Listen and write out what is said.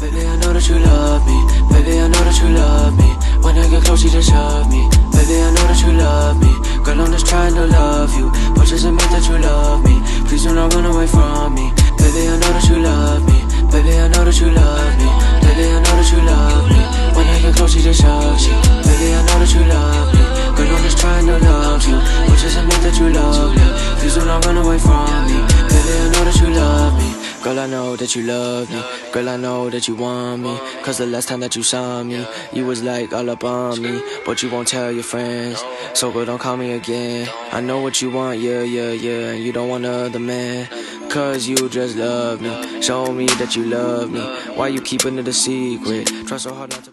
Baby, I know that you love me. Baby, I know that you love me. When I get close, you just shove me. Baby, I know that you love me. Girl, I'm just trying to love you. But just admit that you love me. Please do not run away from me. Baby, I know that you love me. Baby, I know that you love me. Girl, I know that you love me. Girl, I know that you want me. Cause the last time that you saw me, you was like all up on me. But you won't tell your friends. So girl, don't call me again. I know what you want, yeah, yeah, yeah. And you don't want another man. Cause you just love me. Show me that you love me. Why you keeping it a secret? Try so hard not to.